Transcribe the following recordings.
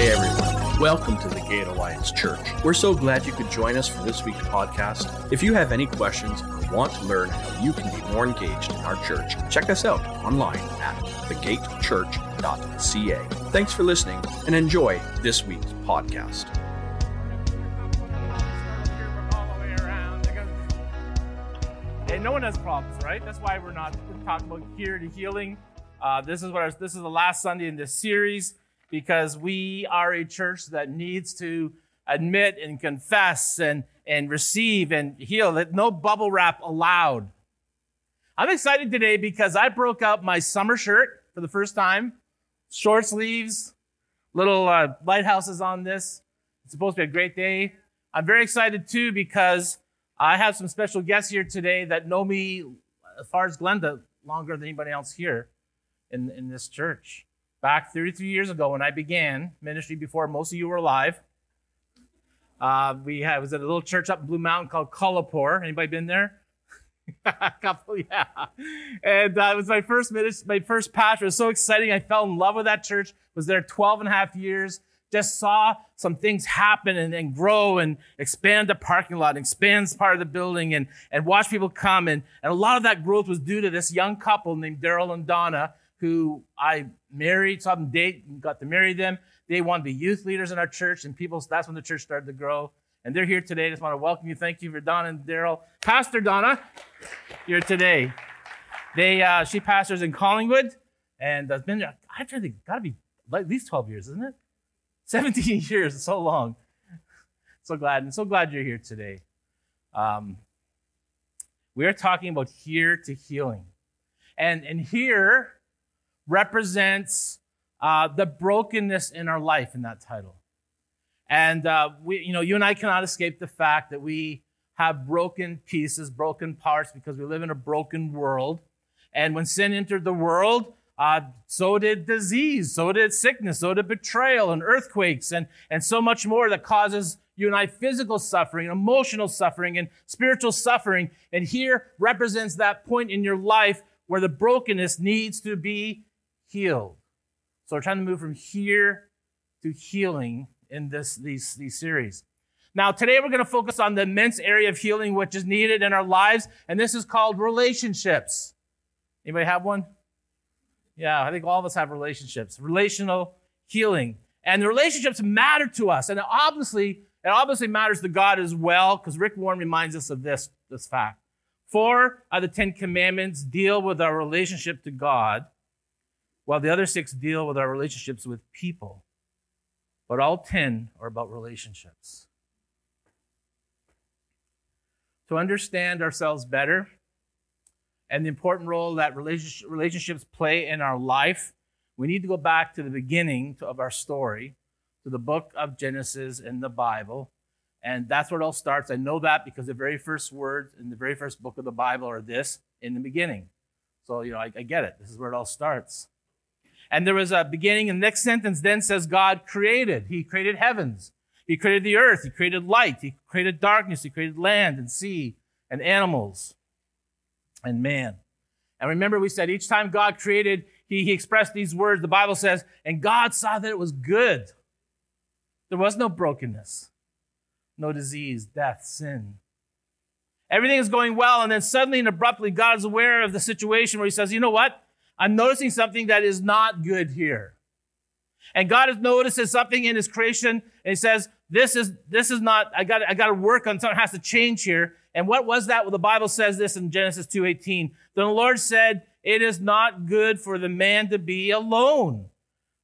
Hey everyone, welcome to the Gate Alliance Church. We're so glad you could join us for this week's podcast. If you have any questions or want to learn how you can be more engaged in our church, check us out online at thegatechurch.ca. Thanks for listening and enjoy this week's podcast. Hey, no one has problems, right? That's why we're not talking about here to healing. Uh, this is what our, this is the last Sunday in this series because we are a church that needs to admit and confess and, and receive and heal. No bubble wrap allowed. I'm excited today because I broke out my summer shirt for the first time. Short sleeves, little uh, lighthouses on this. It's supposed to be a great day. I'm very excited too because I have some special guests here today that know me as far as Glenda longer than anybody else here in, in this church back 33 years ago when I began ministry before most of you were alive. Uh, we had, was at a little church up in Blue Mountain called Kullapur. Anybody been there? a couple, yeah. And uh, it was my first ministry, my first pastor. It was so exciting. I fell in love with that church. Was there 12 and a half years. Just saw some things happen and, and grow and expand the parking lot, expands part of the building, and, and watch people come. And, and a lot of that growth was due to this young couple named Daryl and Donna who I married, saw them date, got to marry them. They wanted to be youth leaders in our church, and people, that's when the church started to grow. And they're here today. I just want to welcome you. Thank you for Donna and Daryl. Pastor Donna, you're here today. They, uh, she pastors in Collingwood, and has been I think, got to be at least 12 years, isn't it? 17 years, so long. So glad, and so glad you're here today. Um, we are talking about here to healing. And, and here, represents uh, the brokenness in our life in that title. And uh, we, you know, you and I cannot escape the fact that we have broken pieces, broken parts, because we live in a broken world. And when sin entered the world, uh, so did disease, so did sickness, so did betrayal and earthquakes, and, and so much more that causes you and I physical suffering, emotional suffering, and spiritual suffering. And here represents that point in your life where the brokenness needs to be healed. So we're trying to move from here to healing in this these, these series. Now, today we're going to focus on the immense area of healing which is needed in our lives, and this is called relationships. Anybody have one? Yeah, I think all of us have relationships. Relational healing. And the relationships matter to us. And obviously, it obviously matters to God as well, because Rick Warren reminds us of this, this fact. Four of the Ten Commandments deal with our relationship to God while the other six deal with our relationships with people. But all 10 are about relationships. To understand ourselves better and the important role that relationships play in our life, we need to go back to the beginning of our story, to the book of Genesis in the Bible. And that's where it all starts. I know that because the very first words in the very first book of the Bible are this in the beginning. So, you know, I, I get it. This is where it all starts. And there was a beginning, and the next sentence then says God created. He created heavens. He created the earth. He created light. He created darkness. He created land and sea and animals and man. And remember, we said each time God created, he, he expressed these words. The Bible says, and God saw that it was good. There was no brokenness, no disease, death, sin. Everything is going well, and then suddenly and abruptly, God is aware of the situation where He says, You know what? I'm noticing something that is not good here. And God has notices something in his creation, and he says, This is this is not, I got I gotta work on something has to change here. And what was that? Well, the Bible says this in Genesis 2:18. Then the Lord said, It is not good for the man to be alone.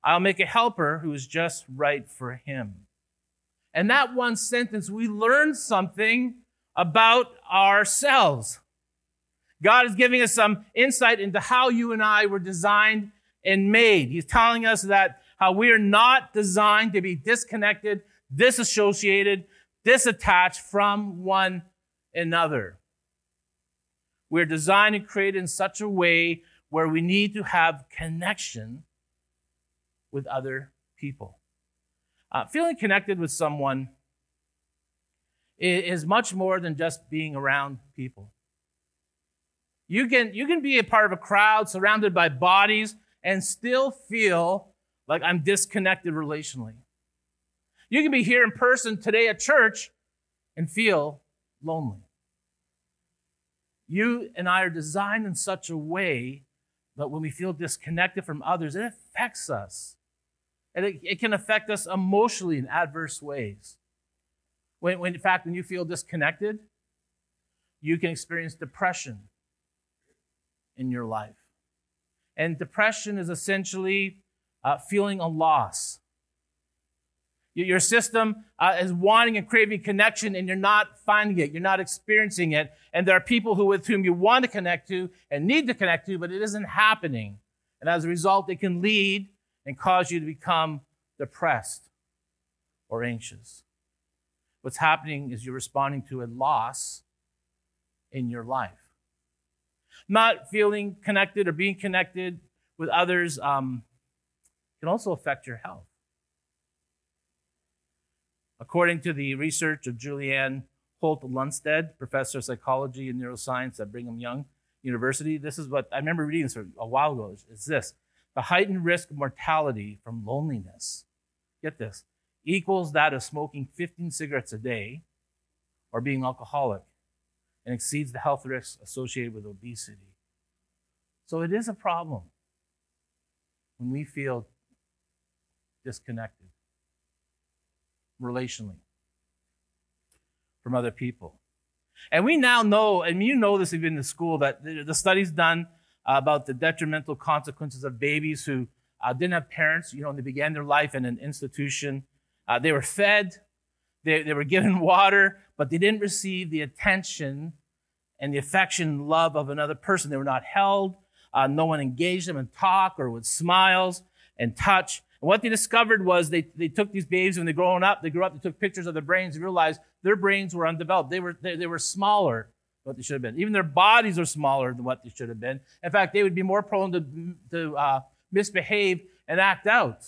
I'll make a helper who is just right for him. And that one sentence, we learn something about ourselves. God is giving us some insight into how you and I were designed and made. He's telling us that how we are not designed to be disconnected, disassociated, disattached from one another. We're designed and created in such a way where we need to have connection with other people. Uh, feeling connected with someone is much more than just being around people. You can, you can be a part of a crowd surrounded by bodies and still feel like I'm disconnected relationally. You can be here in person today at church and feel lonely. You and I are designed in such a way that when we feel disconnected from others, it affects us. And it, it can affect us emotionally in adverse ways. When, when, in fact, when you feel disconnected, you can experience depression in your life. And depression is essentially uh, feeling a loss. Your system uh, is wanting and craving connection, and you're not finding it. You're not experiencing it. And there are people who, with whom you want to connect to and need to connect to, but it isn't happening. And as a result, it can lead and cause you to become depressed or anxious. What's happening is you're responding to a loss in your life. Not feeling connected or being connected with others um, can also affect your health. According to the research of Julianne Holt Lunstad, professor of psychology and neuroscience at Brigham Young University, this is what I remember reading this a while ago. It's this the heightened risk of mortality from loneliness, get this, equals that of smoking 15 cigarettes a day or being alcoholic and exceeds the health risks associated with obesity. So it is a problem when we feel disconnected relationally from other people. And we now know, and you know this even in the school, that the studies done about the detrimental consequences of babies who uh, didn't have parents, you know, and they began their life in an institution. Uh, they were fed, they, they were given water, but they didn't receive the attention and the affection and love of another person. They were not held. Uh, no one engaged them in talk or with smiles and touch. And what they discovered was they, they took these babies when they were growing up, they grew up, they took pictures of their brains and realized their brains were undeveloped. They were, they, they were smaller than what they should have been. Even their bodies are smaller than what they should have been. In fact, they would be more prone to, to uh, misbehave and act out.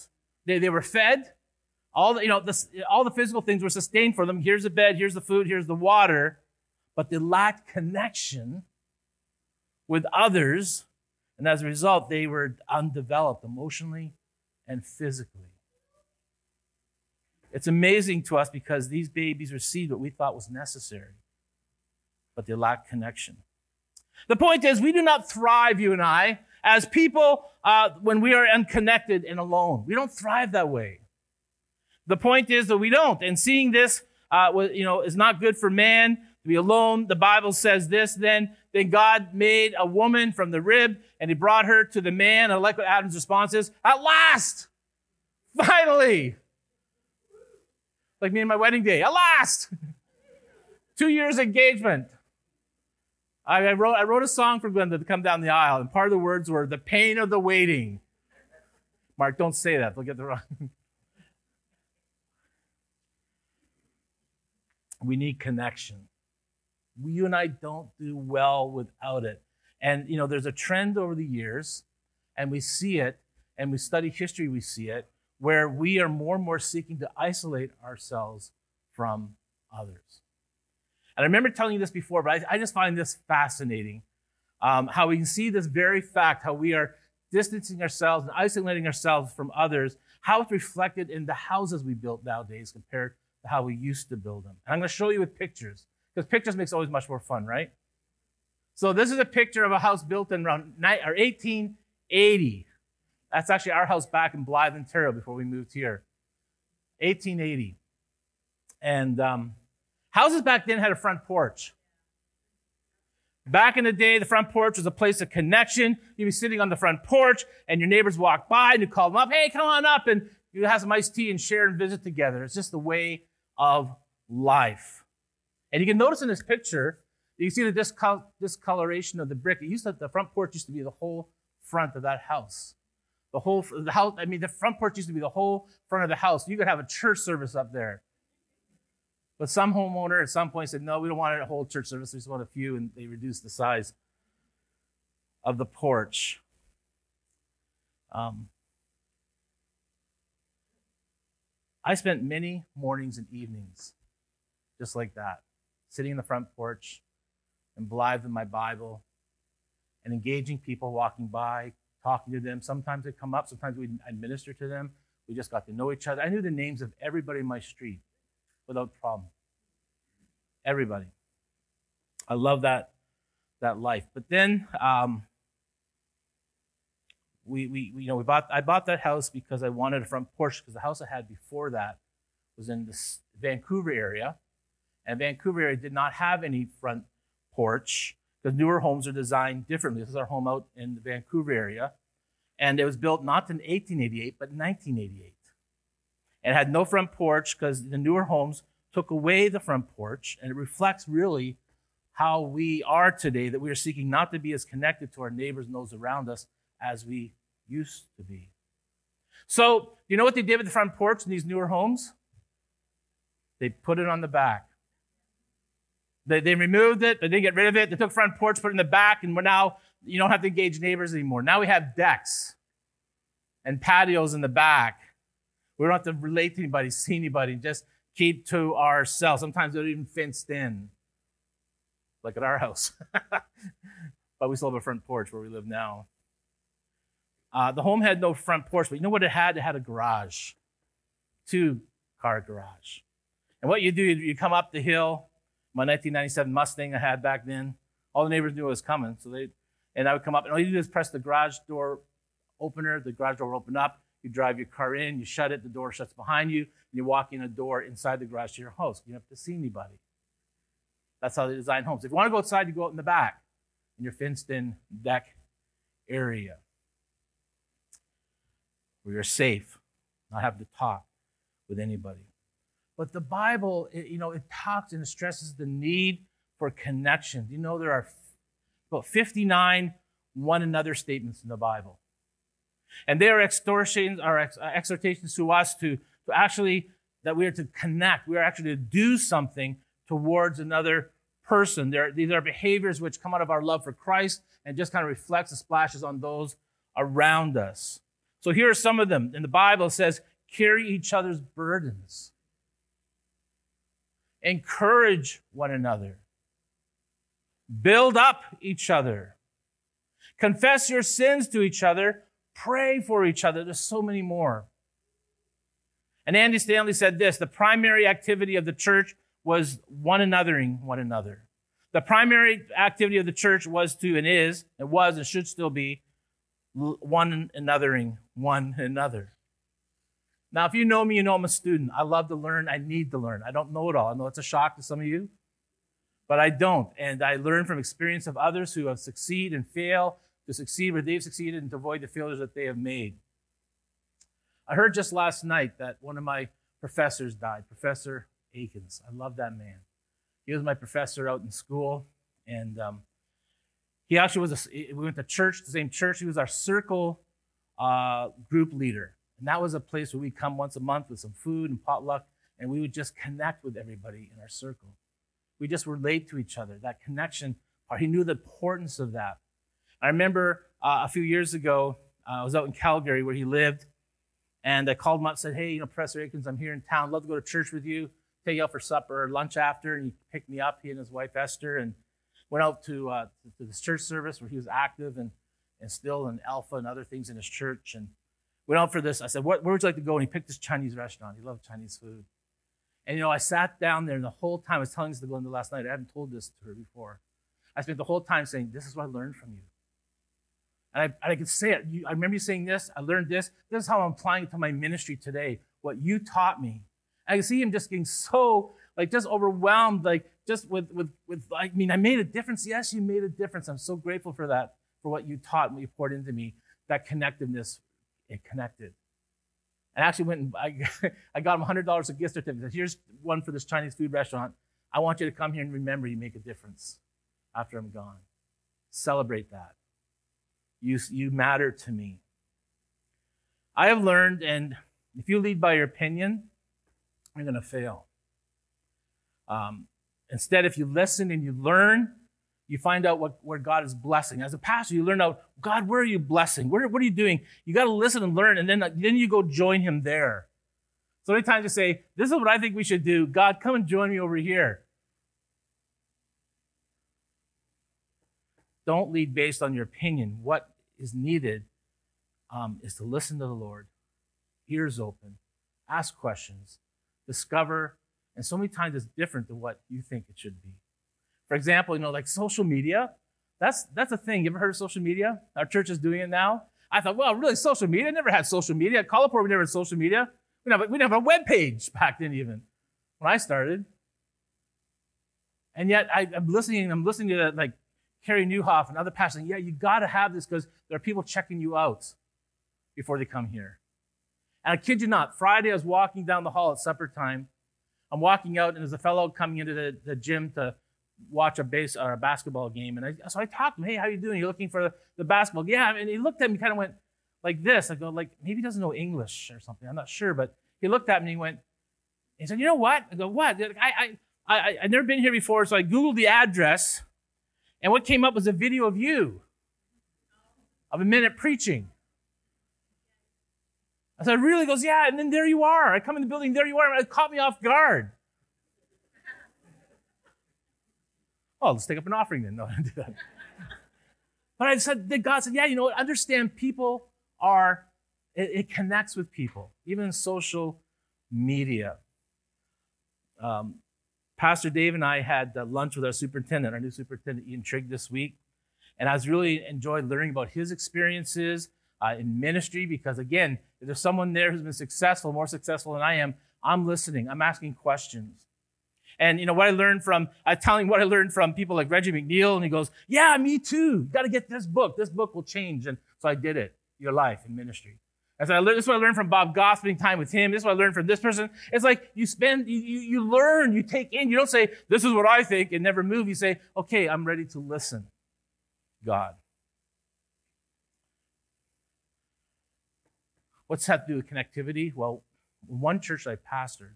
They, they were fed. All the, you know, all the physical things were sustained for them. Here's the bed, here's the food, here's the water. But they lacked connection with others. And as a result, they were undeveloped emotionally, and physically. It's amazing to us because these babies received what we thought was necessary, but they lacked connection. The point is, we do not thrive, you and I, as people uh, when we are unconnected and alone. We don't thrive that way. The point is that we don't. And seeing this, uh, you know, is not good for man to be alone. The Bible says this. Then, then God made a woman from the rib, and He brought her to the man. I like what Adam's response is. At last, finally, like me and my wedding day. At last, two years engagement. I, wrote I wrote a song for Glenda to come down the aisle, and part of the words were "the pain of the waiting." Mark, don't say that; they'll get the wrong. We need connection We, you and I don't do well without it. And, you know, there's a trend over the years, and we see it, and we study history, we see it, where we are more and more seeking to isolate ourselves from others. And I remember telling you this before, but I, I just find this fascinating um, how we can see this very fact, how we are distancing ourselves and isolating ourselves from others, how it's reflected in the houses we build nowadays compared how we used to build them. And I'm going to show you with pictures because pictures makes always much more fun, right? So this is a picture of a house built in around 1880. That's actually our house back in Blyth, Ontario, before we moved here. 1880. And um, houses back then had a front porch. Back in the day, the front porch was a place of connection. You'd be sitting on the front porch, and your neighbors walk by, and you call them up, hey, come on up, and you have some iced tea and share and visit together. It's just the way of life. And you can notice in this picture, you see the discoloration of the brick. It used to, the front porch used to be the whole front of that house. The whole the house, I mean, the front porch used to be the whole front of the house. You could have a church service up there. But some homeowner at some point said, no, we don't want a whole church service. We just want a few, and they reduced the size of the porch. Um, I spent many mornings and evenings just like that sitting in the front porch and Blyth in my Bible and engaging people walking by, talking to them. Sometimes they'd come up, sometimes we'd administer to them. We just got to know each other. I knew the names of everybody in my street without problem. Everybody. I love that that life. But then um, we, we, you know, we bought, I bought that house because I wanted a front porch because the house I had before that was in the Vancouver area. And Vancouver area did not have any front porch because newer homes are designed differently. This is our home out in the Vancouver area. And it was built not in 1888, but 1988. And it had no front porch because the newer homes took away the front porch. And it reflects really how we are today, that we are seeking not to be as connected to our neighbors and those around us as we used to be. So, you know what they did with the front porch in these newer homes? They put it on the back. They, they removed it, they didn't get rid of it. They took front porch, put it in the back, and we're now, you don't have to engage neighbors anymore. Now we have decks and patios in the back. We don't have to relate to anybody, see anybody, just keep to ourselves. Sometimes they're even fenced in, like at our house. but we still have a front porch where we live now. Uh, the home had no front porch, but you know what it had? It had a garage, two car garage. And what you do, you come up the hill. My 1997 Mustang I had back then. All the neighbors knew it was coming, so they and I would come up, and all you do is press the garage door opener. The garage door will open up. You drive your car in, you shut it, the door shuts behind you, and you walk in a door inside the garage to your house. You don't have to see anybody. That's how they design homes. If you want to go outside, you go out in the back in your fenced-in deck area where you're safe, not have to talk with anybody. But the Bible, it, you know, it talks and stresses the need for connection. You know, there are about 59 one another statements in the Bible. And they are extortions, are ex- uh, exhortations to us to, to actually, that we are to connect. We are actually to do something towards another person. There, these are behaviors which come out of our love for Christ and just kind of reflects and splashes on those around us. So here are some of them. In the Bible, says, carry each other's burdens, encourage one another, build up each other, confess your sins to each other, pray for each other. There's so many more. And Andy Stanley said this the primary activity of the church was one anothering one another. The primary activity of the church was to, and is, and was, and should still be, one anothering one another. Now, if you know me, you know I'm a student. I love to learn. I need to learn. I don't know it all. I know it's a shock to some of you, but I don't. And I learn from experience of others who have succeed and fail to succeed where they've succeeded and to avoid the failures that they have made. I heard just last night that one of my professors died, Professor Akins. I love that man. He was my professor out in school, and um, he actually was, a, we went to church, the same church. He was our circle uh, group leader. And that was a place where we'd come once a month with some food and potluck, and we would just connect with everybody in our circle. We just relate to each other, that connection part. He knew the importance of that. I remember uh, a few years ago, uh, I was out in Calgary where he lived, and I called him up and said, Hey, you know, Professor Akins, I'm here in town. Love to go to church with you, take you out for supper or lunch after. And he picked me up, he and his wife Esther, and went out to, uh, to this church service where he was active and, and still in Alpha and other things in his church. And went out for this. I said, Where would you like to go? And he picked this Chinese restaurant. He loved Chinese food. And, you know, I sat down there, and the whole time I was telling this to Glenda last night. I hadn't told this to her before. I spent the whole time saying, This is what I learned from you. And I, and I could say it. You, I remember you saying this. I learned this. This is how I'm applying it to my ministry today. What you taught me. I can see him just getting so, like, just overwhelmed, like, just with, with, with, I mean, I made a difference. Yes, you made a difference. I'm so grateful for that, for what you taught and what you poured into me. That connectiveness, it connected. And I actually went and I, I got him $100 of gift certificate. Here's one for this Chinese food restaurant. I want you to come here and remember you make a difference after I'm gone. Celebrate that. You, you matter to me. I have learned, and if you lead by your opinion, you're going to fail. Um, Instead, if you listen and you learn, you find out what, where God is blessing. As a pastor, you learn out, God, where are you blessing? Where, what are you doing? You got to listen and learn, and then, then you go join Him there. So many times you say, This is what I think we should do. God, come and join me over here. Don't lead based on your opinion. What is needed um, is to listen to the Lord, ears open, ask questions, discover, and so many times it's different than what you think it should be. For example, you know, like social media, that's that's a thing. You ever heard of social media? Our church is doing it now. I thought, well, really, social media? I never had social media. At we never had social media. We have, we didn't have a web page back then, even when I started. And yet, I, am listening. I'm listening to that, like Carey Nieuwhof and other pastors. Yeah, you got to have this because there are people checking you out before they come here. And I kid you not, Friday I was walking down the hall at supper time. I'm walking out, and there's a fellow coming into the, the gym to watch a base or a basketball game. And I, so I talked to him, hey, how you doing? You're looking for the, basketball? Yeah. And he looked at me, kind of went like this. I go, like, maybe he doesn't know English or something. I'm not sure. But he looked at me and he went, he said, you know what? I go, what? I, I, I, I've never been here before. So I Googled the address. And what came up was a video of you, of a minute preaching. I said, really? He goes, yeah. And then there you are. I come in the building, there you are. It caught me off guard. Oh, let's take up an offering then. No, I didn't do that. But I said that God said, yeah, you know what? Understand people are, it, it connects with people, even social media. Um, Pastor Dave and I had lunch with our superintendent, our new superintendent, Ian Trigg, this week. And I was really enjoyed learning about his experiences uh, in ministry because, again, if there's someone there who's been successful, more successful than I am, I'm listening, I'm asking questions. And you know what I learned from, I telling what I learned from people like Reggie McNeal, and he goes, Yeah, me too. Got to get this book. This book will change. And so I did it. Your life in ministry. So I learned, this is what I learned from Bob Goff, spending time with him. This is what I learned from this person. It's like you spend, you, you, you learn, you take in. You don't say, This is what I think, and never move. You say, Okay, I'm ready to listen. God. What's that to do with connectivity? Well, one church I pastored,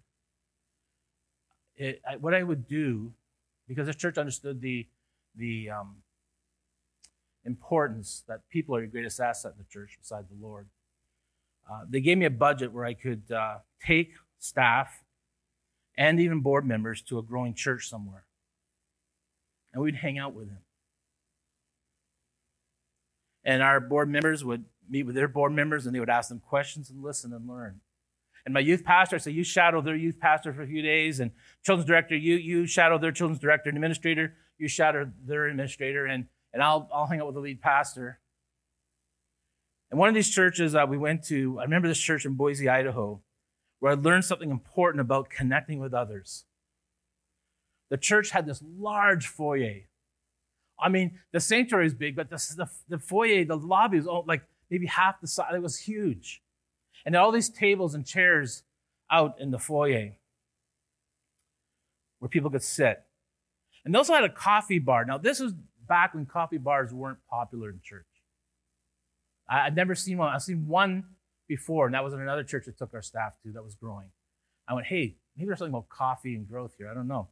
it, I, what I would do, because the church understood the, the um, importance that people are your greatest asset in the church beside the Lord, uh, they gave me a budget where I could uh, take staff and even board members to a growing church somewhere. And we'd hang out with them. And our board members would meet with their board members and they would ask them questions and listen and learn. And my youth pastor, say, you shadow their youth pastor for a few days. And children's director, you, you shadow their children's director and administrator. You shadow their administrator. And, and I'll, I'll hang out with the lead pastor. And one of these churches uh, we went to, I remember this church in Boise, Idaho, where I learned something important about connecting with others. The church had this large foyer. I mean, the sanctuary is big, but the, the, the foyer, the lobby was like maybe half the size. It was huge. And all these tables and chairs out in the foyer where people could sit. And they also had a coffee bar. Now, this was back when coffee bars weren't popular in church. I, would never seen one. I've seen one before, and that was in another church that took our staff to that was growing. I went, hey, maybe there's something about coffee and growth here. I don't know.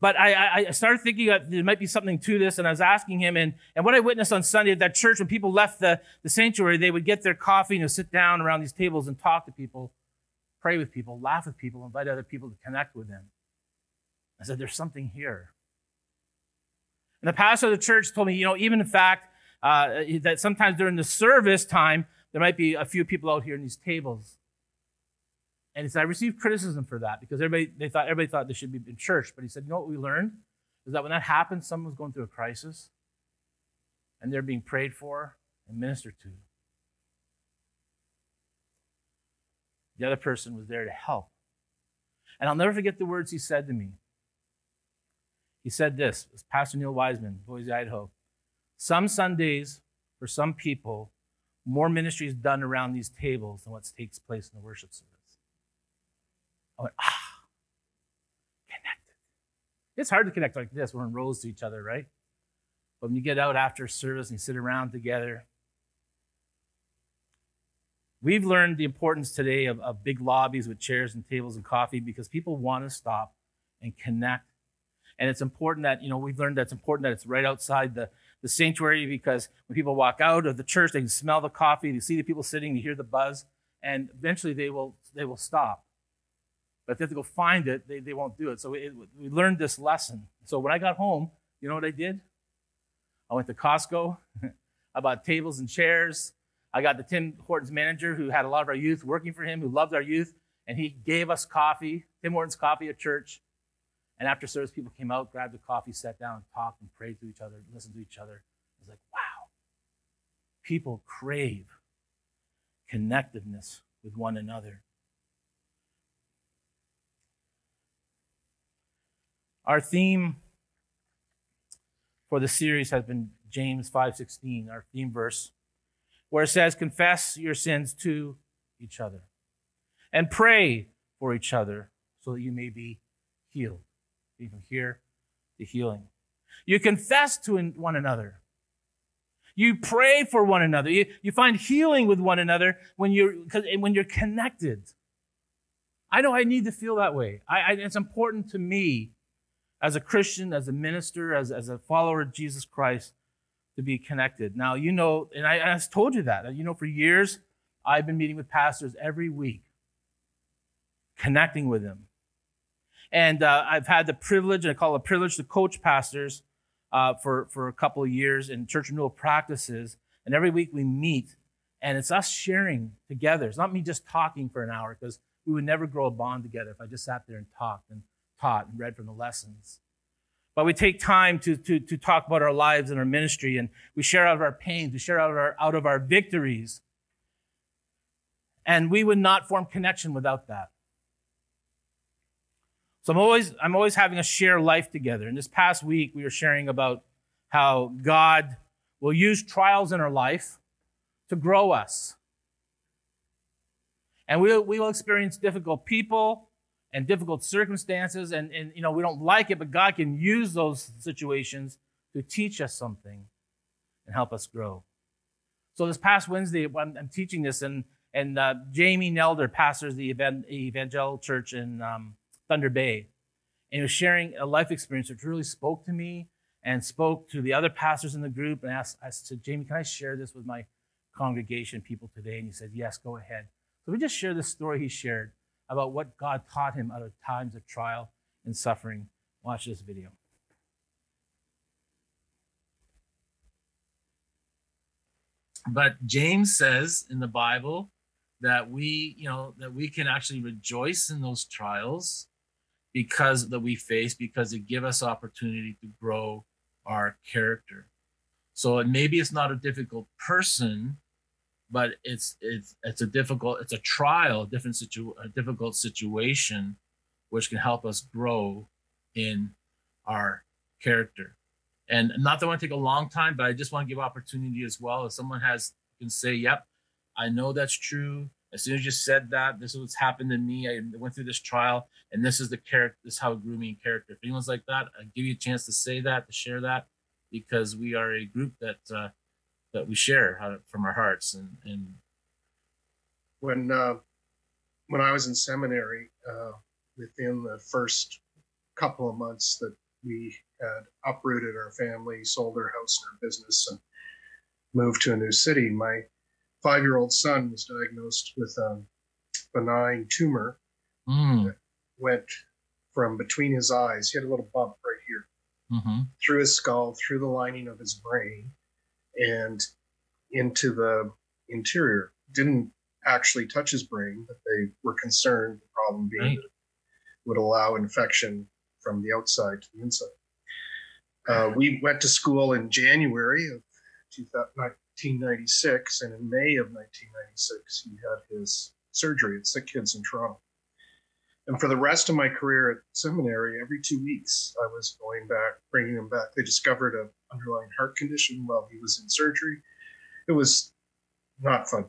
But I, I, started thinking that there might be something to this, and I was asking him. And, and what I witnessed on Sunday at that church, when people left the, the sanctuary, they would get their coffee and sit down around these tables and talk to people, pray with people, laugh with people, invite other people to connect with them. I said, There's something here. And the pastor of the church told me, you know, even in fact, uh, that sometimes during the service time, there might be a few people out here in these tables. And he said, I received criticism for that because everybody they thought everybody thought they should be in church. But he said, you know what we learned? Is that when that happened, someone was going through a crisis and they're being prayed for and ministered to. The other person was there to help. And I'll never forget the words he said to me. He said this, it Pastor Neil Wiseman, Boise, Idaho. Some Sundays, for some people, more ministry is done around these tables than what takes place in the worship service. I went, ah, connected. It's hard to connect like this. We're in rows to each other, right? But when you get out after service and you sit around together, we've learned the importance today of, of big lobbies with chairs and tables and coffee because people want to stop and connect. And it's important that, you know, we've learned that it's important that it's right outside the, the sanctuary because when people walk out of the church, they can smell the coffee, they see the people sitting, they hear the buzz, and eventually they will, they will stop. But if they have to go find it, they, they won't do it. So we, we learned this lesson. So when I got home, you know what I did? I went to Costco. I bought tables and chairs. I got the Tim Hortons manager who had a lot of our youth working for him, who loved our youth, and he gave us coffee, Tim Hortons coffee at church. And after service, people came out, grabbed the coffee, sat down, talked, and prayed to each other, listened to each other. It was like, wow. People crave connectiveness with one another. Our theme for the series has been James 5:16, our theme verse, where it says, "Confess your sins to each other and pray for each other so that you may be healed." You can hear the healing. You confess to one another. You pray for one another. You, you find healing with one another when you're, when you're connected. I know I need to feel that way. I, I, it's important to me as a Christian, as a minister, as, as a follower of Jesus Christ, to be connected. Now, you know, and I, I told you that. You know, for years, I've been meeting with pastors every week, connecting with them. And uh, I've had the privilege, and I call it a privilege, to coach pastors uh, for, for a couple of years in church renewal practices. And every week we meet, and it's us sharing together. It's not me just talking for an hour, because we would never grow a bond together if I just sat there and talked and taught and read from the lessons. But we take time to, to, to talk about our lives and our ministry, and we share out of our pains, we share out of our, out of our victories. And we would not form connection without that. So I'm always, I'm always having us share life together. And this past week, we were sharing about how God will use trials in our life to grow us. And we, we will experience difficult people and difficult circumstances, and, and you know, we don't like it, but God can use those situations to teach us something and help us grow. So this past Wednesday, I'm, I'm teaching this, and, and uh, Jamie Nelder pastors the Evangel Church in um, Thunder Bay. And he was sharing a life experience which really spoke to me and spoke to the other pastors in the group. And asked, I said, Jamie, can I share this with my congregation people today? And he said, Yes, go ahead. So we just share this story he shared about what God taught him out of times of trial and suffering. Watch this video. But James says in the Bible that we, you know, that we can actually rejoice in those trials because that we face because it give us opportunity to grow our character. So maybe it's not a difficult person, but it's it's it's a difficult it's a trial, a different situ a difficult situation, which can help us grow in our character. And not that I want to take a long time, but I just want to give opportunity as well. If someone has can say, "Yep, I know that's true. As soon as you said that, this is what's happened to me. I went through this trial, and this is the character. This is how it grew me in character. If anyone's like that, I give you a chance to say that, to share that, because we are a group that uh, that we share from our hearts. And, and when uh, when I was in seminary, uh, within the first couple of months that we had uprooted our family, sold our house and our business, and moved to a new city, my five year old son was diagnosed with a benign tumor mm. that went from between his eyes. He had a little bump right here mm-hmm. through his skull, through the lining of his brain, and into the interior. Didn't actually touch his brain, but they were concerned, the problem being right. that it would allow infection from the outside to the inside. Uh, we went to school in January of 1996, and in May of 1996, he had his surgery at Sick Kids in Toronto. And for the rest of my career at seminary, every two weeks I was going back, bringing him back. They discovered an underlying heart condition while he was in surgery. It was not fun.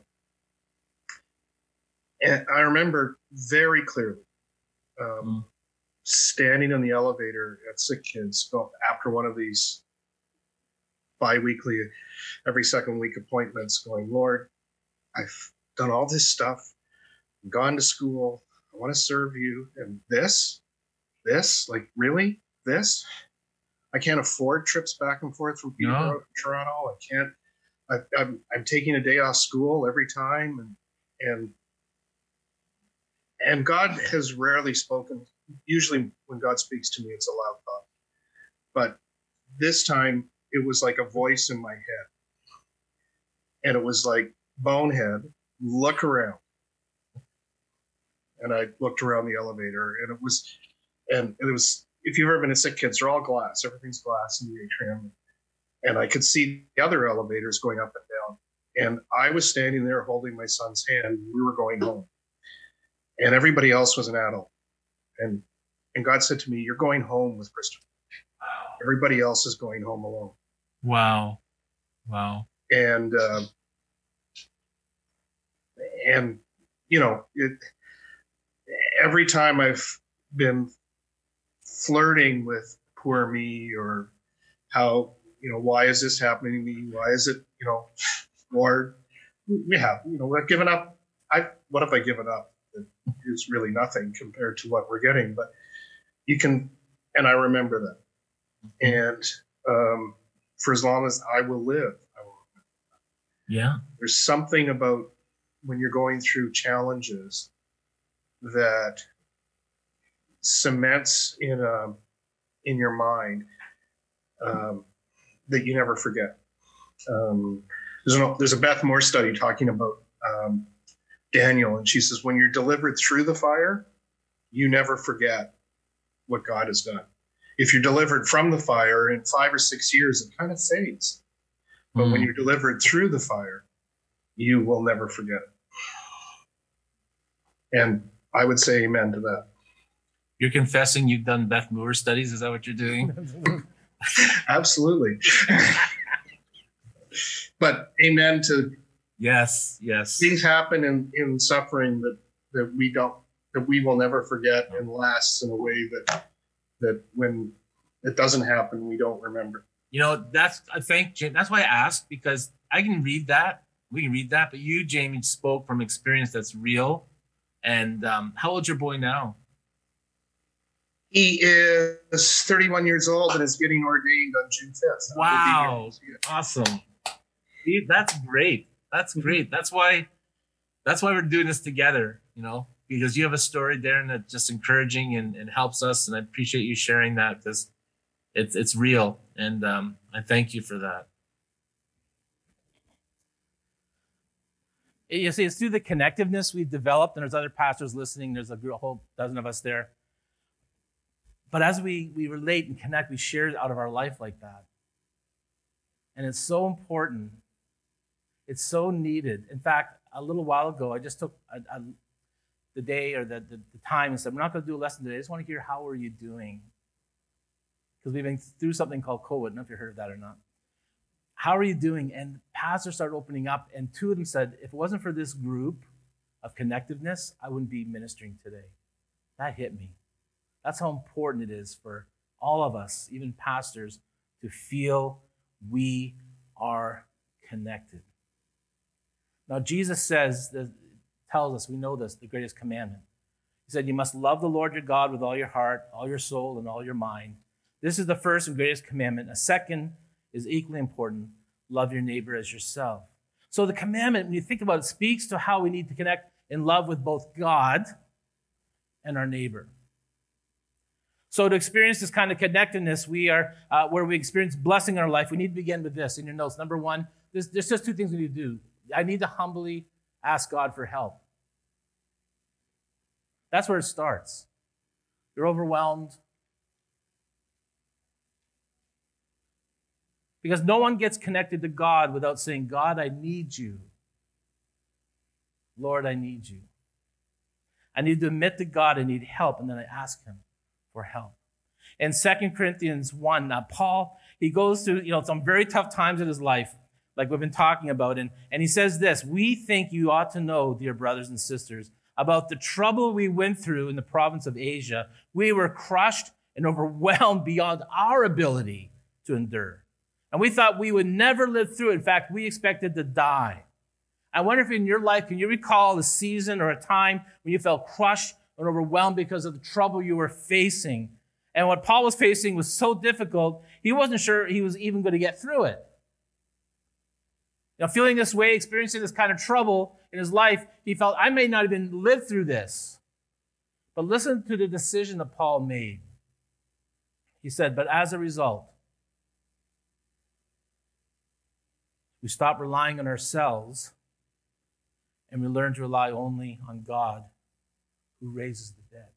And I remember very clearly um, mm. standing in the elevator at Sick Kids after one of these bi-weekly every second week appointments going lord i've done all this stuff. Gone to school. I want to serve you. And this? This? Like really? This i can't afford trips back and forth from Peterborough no. to toronto i can't I, I'm, I'm taking a day off school every time and and and god has rarely spoken usually when god speaks to me it's a loud thought but this time it was like a voice in my head. And it was like, bonehead, look around. And I looked around the elevator, and it was, and it was. If you've ever been to sick kids, they're all glass. Everything's glass in the atrium, and I could see the other elevators going up and down. And I was standing there holding my son's hand. We were going home, and everybody else was an adult. And and God said to me, "You're going home with Christopher. Everybody else is going home alone." Wow, wow. And uh, and you know, it, every time I've been flirting with poor me or how you know why is this happening to me? Why is it you know, or we have you know, I've given up. I what have I given up? It's really nothing compared to what we're getting, but you can, and I remember that. And um, for as long as I will live, I will. Yeah. There's something about when you're going through challenges that cements in a in your mind um, that you never forget. Um, there's, a, there's a Beth Moore study talking about um, Daniel, and she says when you're delivered through the fire, you never forget what God has done. If you're delivered from the fire in five or six years, it kind of fades. But mm. when you're delivered through the fire, you will never forget it. And I would say amen to that. You're confessing you've done Beth Moore studies. Is that what you're doing? Absolutely. but amen to yes, yes. Things happen in, in suffering that, that we don't that we will never forget and lasts in a way that that when it doesn't happen, we don't remember. You know, that's I think that's why I asked because I can read that. We can read that, but you, Jamie, spoke from experience that's real. And um, how old's your boy now? He is 31 years old and is getting ordained on June 5th. Wow. Awesome. that's great. That's great. That's why that's why we're doing this together, you know, because you have a story, Darren, that's just encouraging and, and helps us. And I appreciate you sharing that because it's it's real. And um, I thank you for that. You see, it's through the connectiveness we've developed, and there's other pastors listening. There's a whole dozen of us there but as we, we relate and connect, we share out of our life like that. And it's so important. It's so needed. In fact, a little while ago, I just took a, a, the day or the, the, the, time and said, We're not going to do a lesson today. I just want to hear how are you doing? Because we've been through something called COVID. I don't know if you heard of that or not. How are you doing? And pastors started opening up, and two of them said, If it wasn't for this group of connectiveness, I wouldn't be ministering today. That hit me. That's how important it is for all of us, even pastors, to feel we are connected. Now, Jesus says, tells us, we know this, the greatest commandment. He said, You must love the Lord your God with all your heart, all your soul, and all your mind. This is the first and greatest commandment. A second is equally important love your neighbor as yourself. So, the commandment, when you think about it, speaks to how we need to connect in love with both God and our neighbor. So to experience this kind of connectedness, we are uh, where we experience blessing in our life. We need to begin with this in your notes. Number one, there's, there's just two things we need to do. I need to humbly ask God for help. That's where it starts. You're overwhelmed. Because no one gets connected to God without saying, God, I need you. Lord, I need you. I need to admit to God I need help, and then I ask Him for help. In 2 Corinthians 1, uh, Paul, he goes through, you know, some very tough times in his life, like we've been talking about, and, and he says this, we think you ought to know, dear brothers and sisters, about the trouble we went through in the province of Asia. We were crushed and overwhelmed beyond our ability to endure. And we thought we would never live through it. In fact, we expected to die. I wonder if in your life, can you recall a season or a time when you felt crushed and overwhelmed because of the trouble you were facing. And what Paul was facing was so difficult, he wasn't sure he was even going to get through it. You know, feeling this way, experiencing this kind of trouble in his life, he felt, I may not even live through this. But listen to the decision that Paul made. He said, But as a result, we stop relying on ourselves and we learn to rely only on God who raises the dead.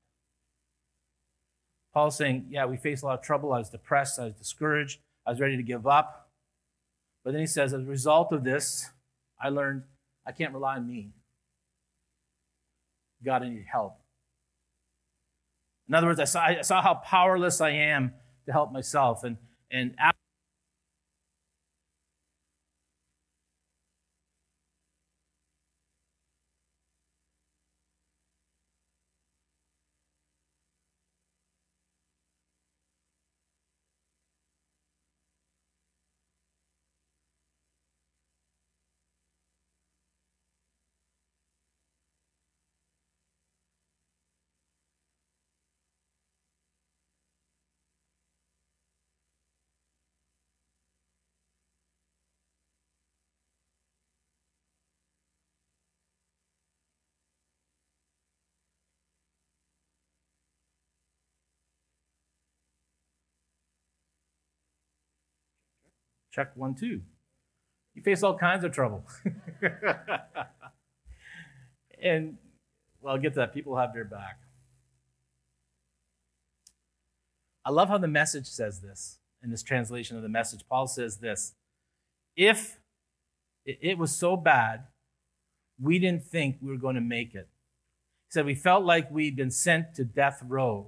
Paul's saying, Yeah, we faced a lot of trouble. I was depressed. I was discouraged. I was ready to give up. But then he says, As a result of this, I learned I can't rely on me. God, I need help. In other words, I saw, I saw how powerless I am to help myself. And, and after Check one, two. You face all kinds of trouble. and, well, get to that. People have their back. I love how the message says this in this translation of the message. Paul says this If it was so bad, we didn't think we were going to make it. He said, We felt like we'd been sent to death row,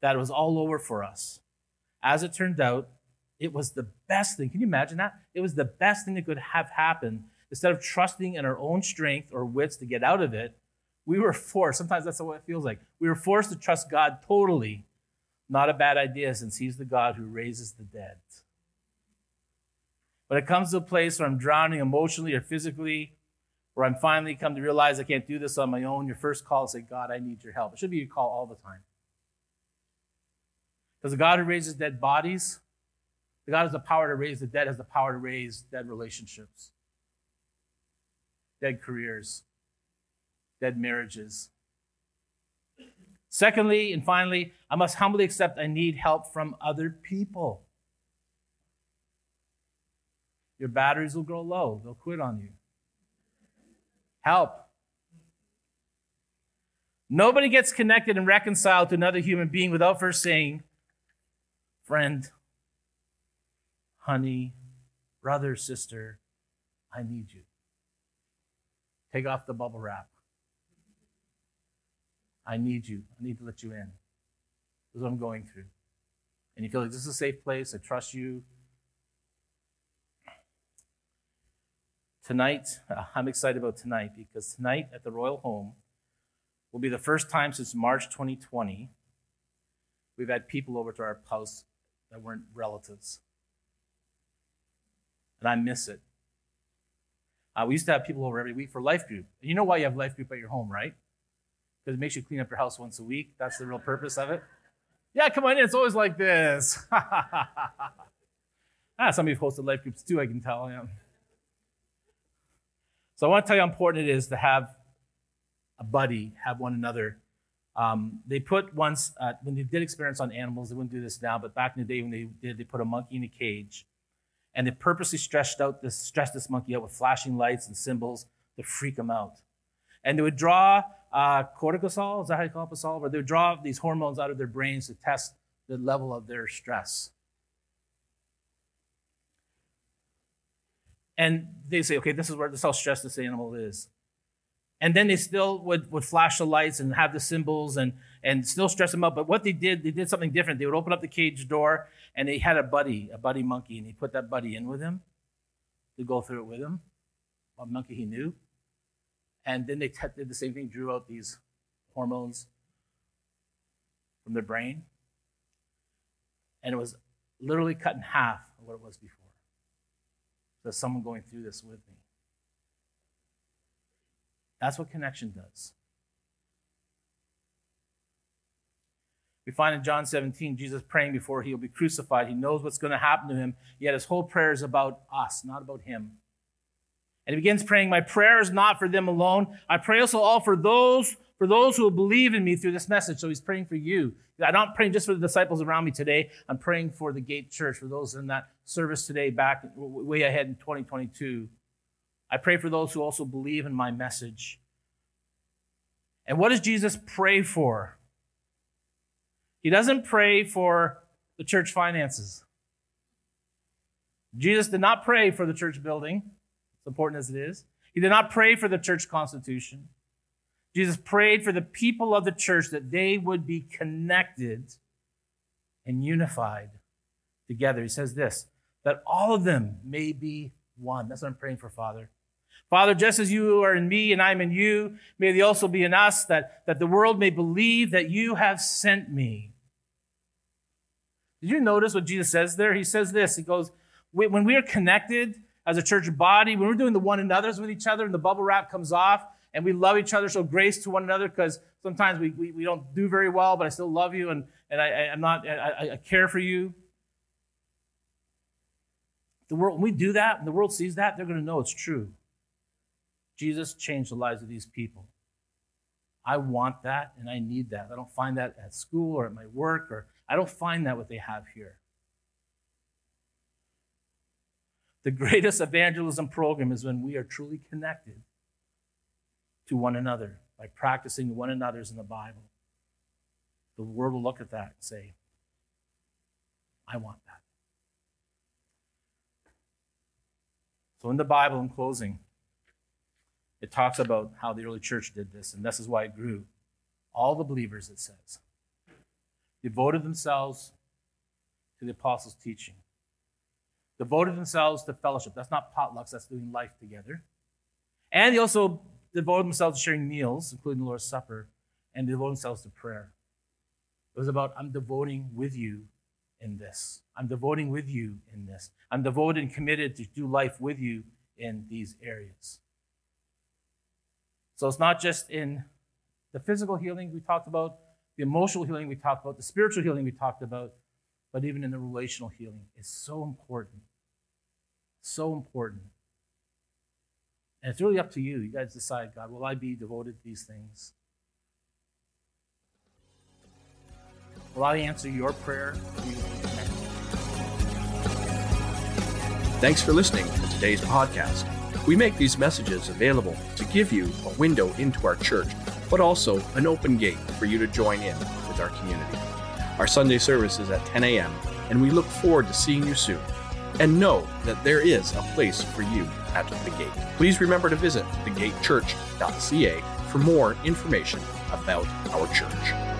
that it was all over for us. As it turned out, it was the best thing. Can you imagine that? It was the best thing that could have happened. Instead of trusting in our own strength or wits to get out of it, we were forced. Sometimes that's what it feels like. We were forced to trust God totally. Not a bad idea since He's the God who raises the dead. When it comes to a place where I'm drowning emotionally or physically, where I'm finally come to realize I can't do this on my own, your first call is say, God, I need your help. It should be your call all the time. Because the God who raises dead bodies, God has the power to raise the dead, has the power to raise dead relationships, dead careers, dead marriages. Secondly, and finally, I must humbly accept I need help from other people. Your batteries will grow low, they'll quit on you. Help. Nobody gets connected and reconciled to another human being without first saying, Friend, honey, brother, sister, I need you. Take off the bubble wrap. I need you. I need to let you in. This is what I'm going through. And you feel like this is a safe place. I trust you. Tonight, I'm excited about tonight because tonight at the Royal Home will be the first time since March 2020 we've had people over to our house that weren't relatives and I miss it. Uh, we used to have people over every week for life group. And you know why you have life group at your home, right? Because it makes you clean up your house once a week. That's the real purpose of it. Yeah, come on in. It's always like this. ah, some of you have hosted life groups too, I can tell. Yeah. So I want to tell you how important it is to have a buddy, have one another. Um, they put once, uh, when they did experiments on animals, they wouldn't do this now, but back in the day when they did, they put a monkey in a cage and they purposely stressed out this, stressed this monkey out with flashing lights and cymbals to freak him out. And they would draw uh, cortisol, is that how you call it, cortisol? Or they would draw these hormones out of their brains to test the level of their stress. And they say, okay, this is where this is how stressed this animal is. And then they still would, would flash the lights and have the cymbals and, and still stress them out. But what they did, they did something different. They would open up the cage door and they had a buddy, a buddy monkey, and he put that buddy in with him to go through it with him, a monkey he knew. And then they t- did the same thing, drew out these hormones from their brain. And it was literally cut in half of what it was before. So someone going through this with me. That's what connection does. We find in John 17, Jesus praying before he'll be crucified. He knows what's going to happen to him, yet his whole prayer is about us, not about him. And he begins praying, My prayer is not for them alone. I pray also all for those, for those who will believe in me through this message. So he's praying for you. I'm not praying just for the disciples around me today. I'm praying for the Gate Church, for those in that service today, back way ahead in 2022. I pray for those who also believe in my message. And what does Jesus pray for? He doesn't pray for the church finances. Jesus did not pray for the church building, as important as it is. He did not pray for the church constitution. Jesus prayed for the people of the church that they would be connected and unified together. He says this that all of them may be one. That's what I'm praying for, Father. Father, just as you are in me and I'm in you, may they also be in us, that, that the world may believe that you have sent me. Did you notice what Jesus says there? He says this He goes, When we are connected as a church body, when we're doing the one another's with each other and the bubble wrap comes off, and we love each other, show grace to one another, because sometimes we, we, we, don't do very well, but I still love you and, and I, I'm not, I, I care for you. The world, when we do that, and the world sees that, they're going to know it's true. Jesus changed the lives of these people. I want that and I need that. I don't find that at school or at my work, or I don't find that what they have here. The greatest evangelism program is when we are truly connected to one another by practicing one another's in the Bible. The world will look at that and say, I want that. So, in the Bible, in closing, it talks about how the early church did this, and this is why it grew. All the believers, it says, devoted themselves to the apostles' teaching, devoted themselves to fellowship. That's not potlucks, that's doing life together. And they also devoted themselves to sharing meals, including the Lord's Supper, and devoted themselves to prayer. It was about, I'm devoting with you in this. I'm devoting with you in this. I'm devoted and committed to do life with you in these areas. So it's not just in the physical healing we talked about, the emotional healing we talked about, the spiritual healing we talked about, but even in the relational healing. is so important. So important. And it's really up to you. You guys decide, God, will I be devoted to these things? Will I answer your prayer? Thanks for listening to today's podcast. We make these messages available to give you a window into our church, but also an open gate for you to join in with our community. Our Sunday service is at 10 a.m., and we look forward to seeing you soon. And know that there is a place for you at the gate. Please remember to visit thegatechurch.ca for more information about our church.